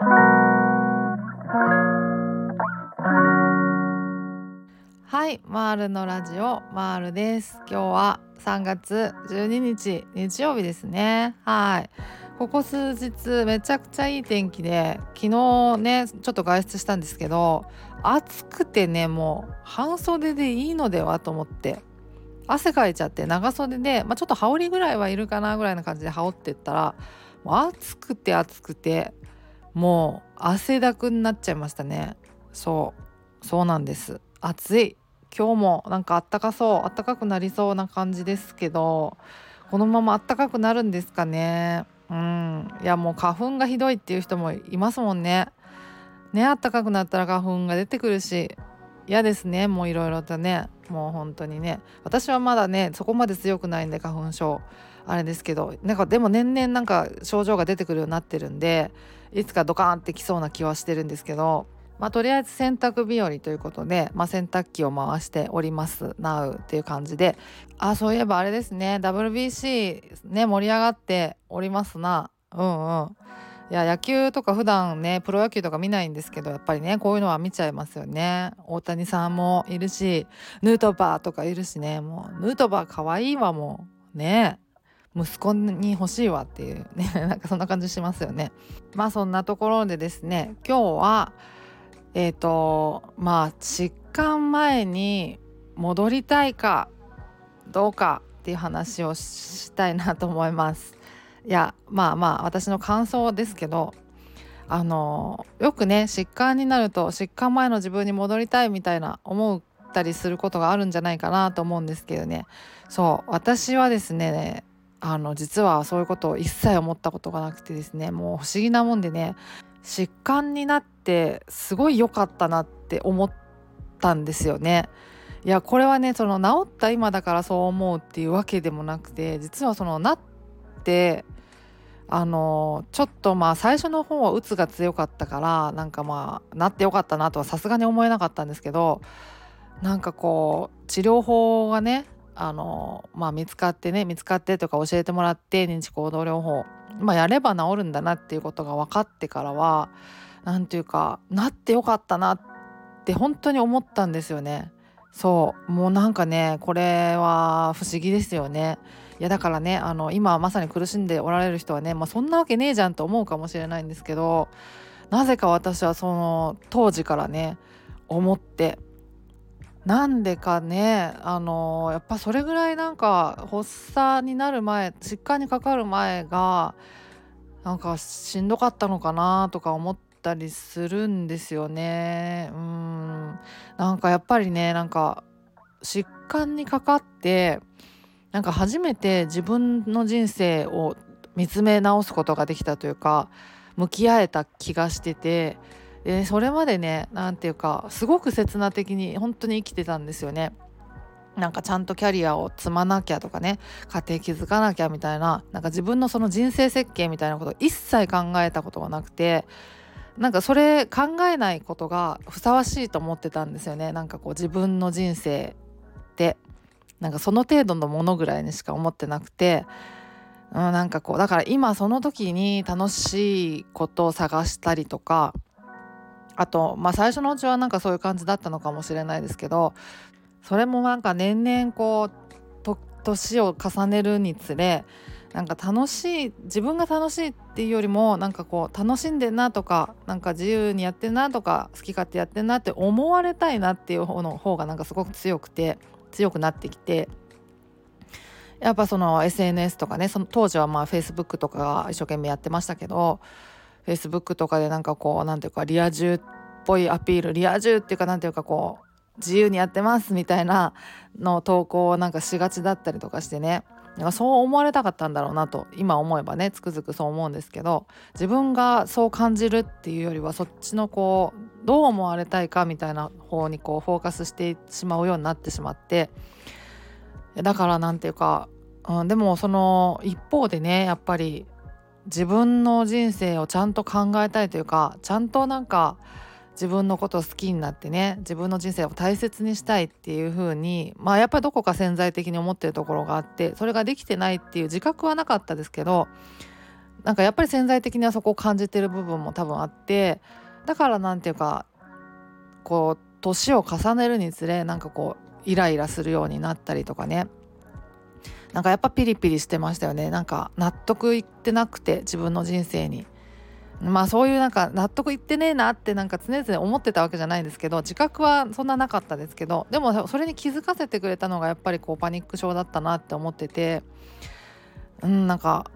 はいマールのラジオマールです。今日は3月12日日曜日ですね。はい。ここ数日めちゃくちゃいい天気で昨日ねちょっと外出したんですけど暑くてねもう半袖でいいのではと思って汗かいちゃって長袖で、まあ、ちょっと羽織ぐらいはいるかなぐらいな感じで羽織ってったらもう暑くて暑くてもう汗だくになっちゃいましたね。そう。そうなんです。暑い。今日もなんかあったかそう。あったかくなりそうな感じですけどこのままあったかくなるんですかね。うん。いやもう花粉がひどいっていう人もいますもんね。ねあったかくなったら花粉が出てくるし嫌ですね。もういろいろとね。もう本当にね。私はまだねそこまで強くないんで花粉症。あれですけど。なんかでも年々なんか症状が出てくるようになってるんでいつかドカーンってきそうな気はしてるんですけどまあ、とりあえず洗濯日和ということで、まあ、洗濯機を回しております。Now っていう感じで。あそういえばあれですね。WBC ね盛り上がっておりますな。うんうん。いや野球とか普段ねプロ野球とか見ないんですけどやっぱりねこういうのは見ちゃいますよね。大谷さんもいるしヌートバーとかいるしね。もうヌートバーかわいいわもう。ね。え息子に欲しいわっていうね なんかそんな感じしますよねまあそんなところでですね今日はえっ、ー、とまあ疾患前に戻りたいかどうかっていう話をしたいなと思います。いやまあまあ私の感想ですけどあのよくね疾患になると疾患前の自分に戻りたいみたいな思ったりすることがあるんじゃないかなと思うんですけどねそう私はですねあの実はそういうことを一切思ったことがなくてですねもう不思議なもんでね疾患になってすごい良かったなって思ったんですよね。いやこれはねその治った今だからそう思うっていうわけでもなくて実はそのなってあのちょっとまあ最初の方はうつが強かったからなんかまあなってよかったなとはさすがに思えなかったんですけどなんかこう治療法がねあのまあ見つかってね見つかってとか教えてもらって認知行動療法まあ、やれば治るんだなっていうことが分かってからは何て言うかなってよかったなって本当に思ったんですよね。そうもうなんかねこれは不思議ですよね。いやだからねあの今まさに苦しんでおられる人はね、まあ、そんなわけねえじゃんと思うかもしれないんですけどなぜか私はその当時からね思ってなんでかねあのやっぱそれぐらいなんか発作になる前疾患にかかる前がなんかしんどかったのかなとか思ったりするんですよね。うん。なんかやっぱりねなんか疾患にかかってなんか初めて自分の人生を見つめ直すことができたというか向き合えた気がしててでそれまでね何て言うかすごく刹那的に本当に生きてたんですよね。なんかちゃんとキャリアを積まなきゃとかね家庭築かなきゃみたいななんか自分のその人生設計みたいなこと一切考えたことがなくてなんかそれ考えないことがふさわしいと思ってたんですよね。なんかこう自分の人生ってなんかその程度のものぐらいにしか思ってなくて、うん、なんかこうだから今その時に楽しいことを探したりとかあと、まあ、最初のうちはなんかそういう感じだったのかもしれないですけどそれもなんか年々こう年を重ねるにつれなんか楽しい自分が楽しいっていうよりもなんかこう楽しんでんなとかなんか自由にやってんなとか好き勝手やってんなって思われたいなっていう方の方がなんかすごく強くて強くなってきてやっぱその SNS とかねその当時はまあ Facebook とかが一生懸命やってましたけど Facebook とかでなんかこう何ていうかリア充っぽいアピールリア充っていうか何ていうかこう自由にやってますみたいなの投稿をなんかしがちだったりとかしてね。なんかそう思われたかったんだろうなと今思えばねつくづくそう思うんですけど自分がそう感じるっていうよりはそっちのこうどう思われたいかみたいな方にこうフォーカスしてしまうようになってしまって。だから何ていうか、うん、でもその一方でねやっぱり自分の人生をちゃんと考えたいというかちゃんとなんか自分のことを好きになってね自分の人生を大切にしたいっていう風にまあやっぱりどこか潜在的に思ってるところがあってそれができてないっていう自覚はなかったですけどなんかやっぱり潜在的にはそこを感じてる部分も多分あってだからなんていうかこう年を重ねるにつれなんかこうイライラするようになったりとかね。なんかやっぱピリピリしてましたよね。なんか納得いってなくて自分の人生に。まあそういうなんか納得いってねえなってなんか常々思ってたわけじゃないんですけど自覚はそんななかったですけどでもそれに気づかせてくれたのがやっぱりこうパニック症だったなって思っててうんなんか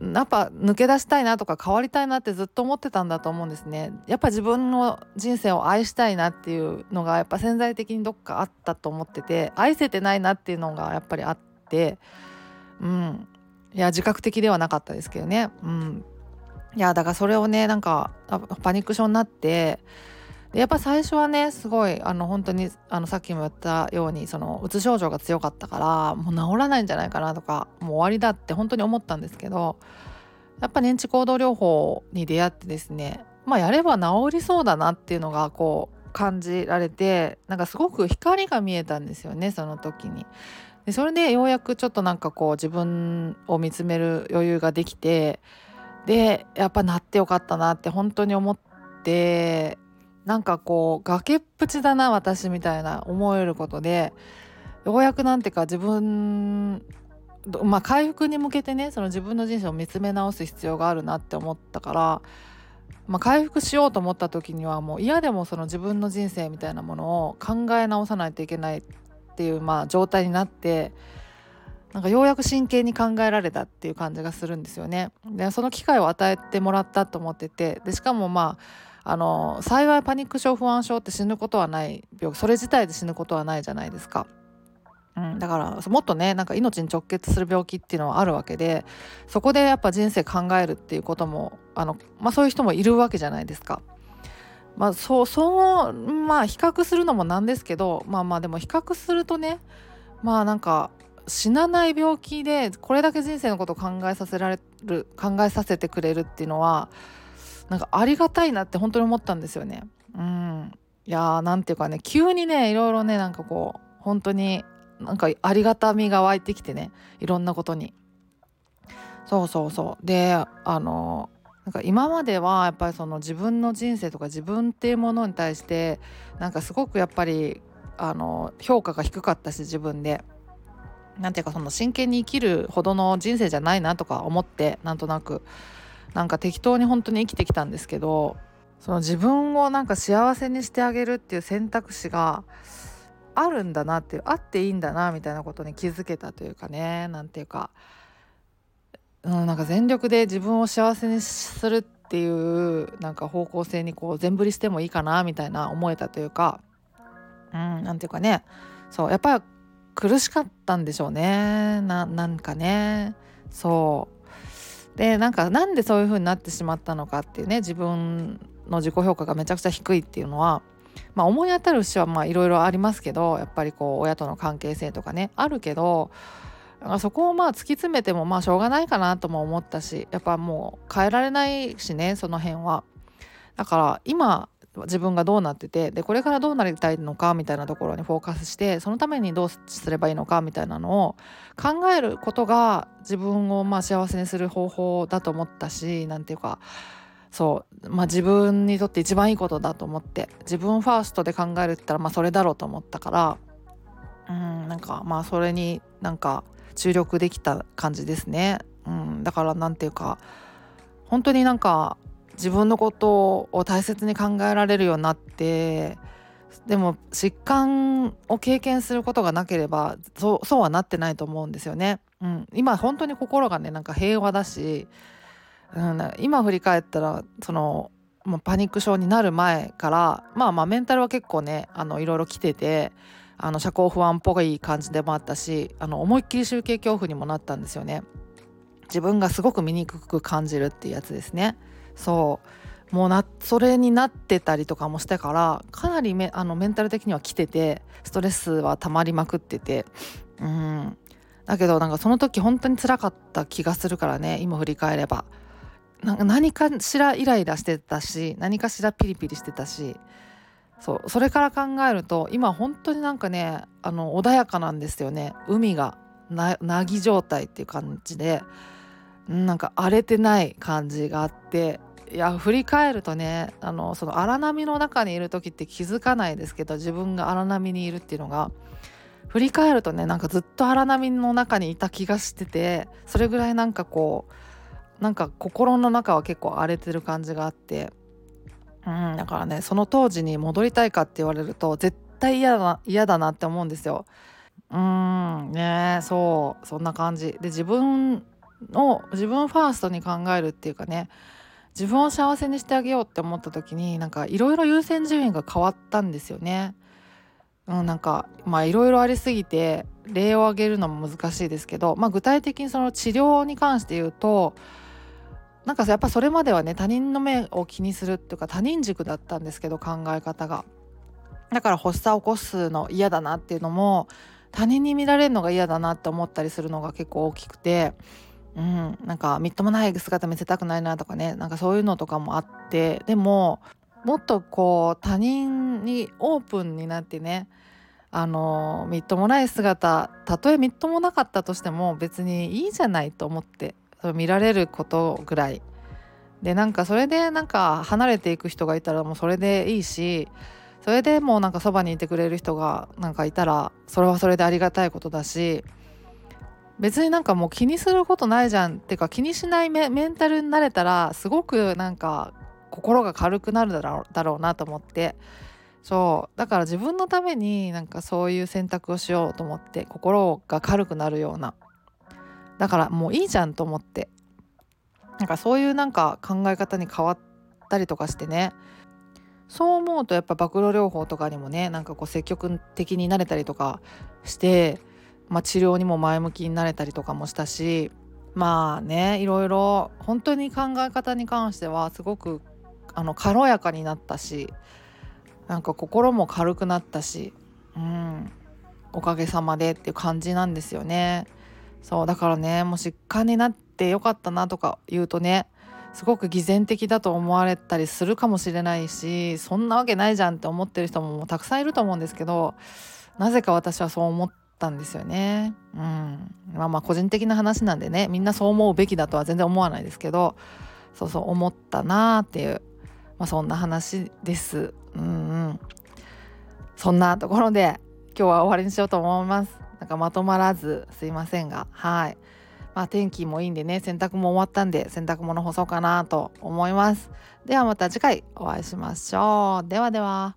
やっぱ抜け出したいなとか変わりたいなってずっと思ってたんだと思うんですね。やっぱ自分の人生を愛したいなっていうのがやっぱ潜在的にどっかあったと思ってて愛せてないなっていうのがやっぱりあってうん。いや自覚的ではなかったですけどね。うん。いやだからそれをねなんかパニック症になってでやっぱ最初はねすごいあの本当にあのさっきも言ったようにそのうつ症状が強かったからもう治らないんじゃないかなとかもう終わりだって本当に思ったんですけどやっぱ認知行動療法に出会ってですねまあやれば治りそうだなっていうのがこう感じられてなんかすごく光が見えたんですよねその時に。でそれでようやくちょっとなんかこう自分を見つめる余裕ができてでやっぱなってよかったなって本当に思ってなんかこう崖っぷちだな私みたいな思えることでようやくなんていうか自分まあ回復に向けてねその自分の人生を見つめ直す必要があるなって思ったから、まあ、回復しようと思った時にはもう嫌でもその自分の人生みたいなものを考え直さないといけないっていうまあ状態になってなんかようやく真剣に考えられたっていう感じがするんですよね。でその機会を与えてもらったと思っててでしかもまああの幸いパニック症不安症って死ぬことはない病気それ自体で死ぬことはないじゃないですか。うん、だからもっとねなんか命に直結する病気っていうのはあるわけでそこでやっぱ人生考えるっていうこともあの、まあ、そういう人もいるわけじゃないですか。まあそうそうまあ比較するのもなんですけどまあまあでも比較するとねまあなんか死なない病気でこれだけ人生のことを考えさせられる考えさせてくれるっていうのはなんかありがたいなって本当に思ったんですよね。うん、いやーなんていうかね急にねいろいろねなんかこう本当になんかありがたみが湧いてきてねいろんなことに。そうそうそうであのなんか今まではやっぱりその自分の人生とか自分っていうものに対してなんかすごくやっぱりあの評価が低かったし自分で。なんていうかその真剣に生きるほどの人生じゃないなとか思ってなんとなくなんか適当に本当に生きてきたんですけどその自分をなんか幸せにしてあげるっていう選択肢があるんだなっていうあっていいんだなみたいなことに気づけたというかねなんていうか、うん、なんか全力で自分を幸せにするっていうなんか方向性にこう全振りしてもいいかなみたいな思えたというか、うん、なんていうかね。そうやっぱり苦しかったんでしょうね。ななんかね。そう。でなんかなんでそういう風になってしまったのかっていうね自分の自己評価がめちゃくちゃ低いっていうのはまあ思い当たる節はいろいろありますけどやっぱりこう親との関係性とかねあるけどそこをまあ突き詰めてもまあしょうがないかなとも思ったしやっぱもう変えられないしねその辺は。だから今自分がどうなっててでこれからどうなりたいのかみたいなところにフォーカスしてそのためにどうすればいいのかみたいなのを考えることが自分をまあ幸せにする方法だと思ったし何て言うかそうまあ自分にとって一番いいことだと思って自分ファーストで考えるって言ったらまあそれだろうと思ったからうんなんかまあそれになんか注力できた感じですね。うん、だから何て言うか本当になんか自分のことを大切に考えられるようになってでも疾患を経験することがなければそうそうはなってないと思うんですよね。うん、今本当に心がねなんか平和だし、うん、今振り返ったらそのもうパニック症になる前からまあまあメンタルは結構ねあのいろいろ来ててあの社交不安っぽい感じでもあったしあの思いっきり集計恐怖にもなったんですよね。自分がすごく醜く感じるっていうやつですね。そう。もうなそれになってたりとかもしてからかなりめあのメンタル的には来ててストレスは溜まりまくってて。うん。だけどなんかその時本当につらかった気がするからね今振り返れば。なんか何かしらイライラしてたし何かしらピリピリしてたし。そうそれから考えると今本当になんかねあの穏やかなんですよね。海がなぎ状態っていう感じでなんか荒れてない感じがあって。いや振り返るとねあのその荒波の中にいる時って気づかないですけど自分が荒波にいるっていうのが振り返るとねなんかずっと荒波の中にいた気がしててそれぐらいなんかこうなんか心の中は結構荒れてる感じがあってうんだからねその当時に戻りたいかって言われると絶対嫌だ嫌だなって思うんですよ。うんねそうそんな感じで自分を自分ファーストに考えるっていうかね自分を幸せにしてあげようって思った時になんかいろいろ優先順位が変わったんですよね。うん、なんかまあいろいろありすぎて例を挙げるのも難しいですけど、まあ、具体的にその治療に関して言うとなんかやっぱそれまではね他人の目を気にするっていうか他人軸だったんですけど考え方が。だから発作を起こすの嫌だなっていうのも他人に見られるのが嫌だなって思ったりするのが結構大きくて。うん、なんかみっともない姿見せたくないなとかねなんかそういうのとかもあってでももっとこう他人にオープンになってねあのみっともない姿たとえみっともなかったとしても別にいいじゃないと思って見られることぐらい。でなんかそれでなんか離れていく人がいたらもうそれでいいしそれでもうなんかそばにいてくれる人がなんかいたらそれはそれでありがたいことだし別になんかもう気にすることないじゃんっていうか気にしないメンタルになれたらすごくなんか心が軽くなるだろうだろうなと思って。そう。だから自分のためになんかそういう選択をしようと思って心が軽くなるようなだからもういいじゃんと思ってなんかそういうなんか考え方に変わったりとかしてねそう思うとやっぱ暴露療法とかにもねなんかこう積極的になれたりとかしてまあ、治療にも前向きになれたりとかもしたしまあねいろいろ本当に考え方に関してはすごくあの軽やかになったしなんか心も軽くなったしうんおかげさまでっていう感じなんですよね。そうだからねもう疾患になってよかったなとか言うとねすごく偽善的だと思われたりするかもしれないしそんなわけないじゃんって思ってる人もたくさんいると思うんですけどなぜか私はそう思ったんですよね。うん、まあまあ個人的な話なんでねみんなそう思うべきだとは全然思わないですけどそうそう思ったなーっていう、まあ、そんな話です。うんうん、そんなところで今日は終わりにしようと思います。なんかまとまらずすいませんがはい。まあ天気もいいんでね洗濯も終わったんで洗濯物干そうかなと思います。ではまた次回お会いしましょう。ではでは。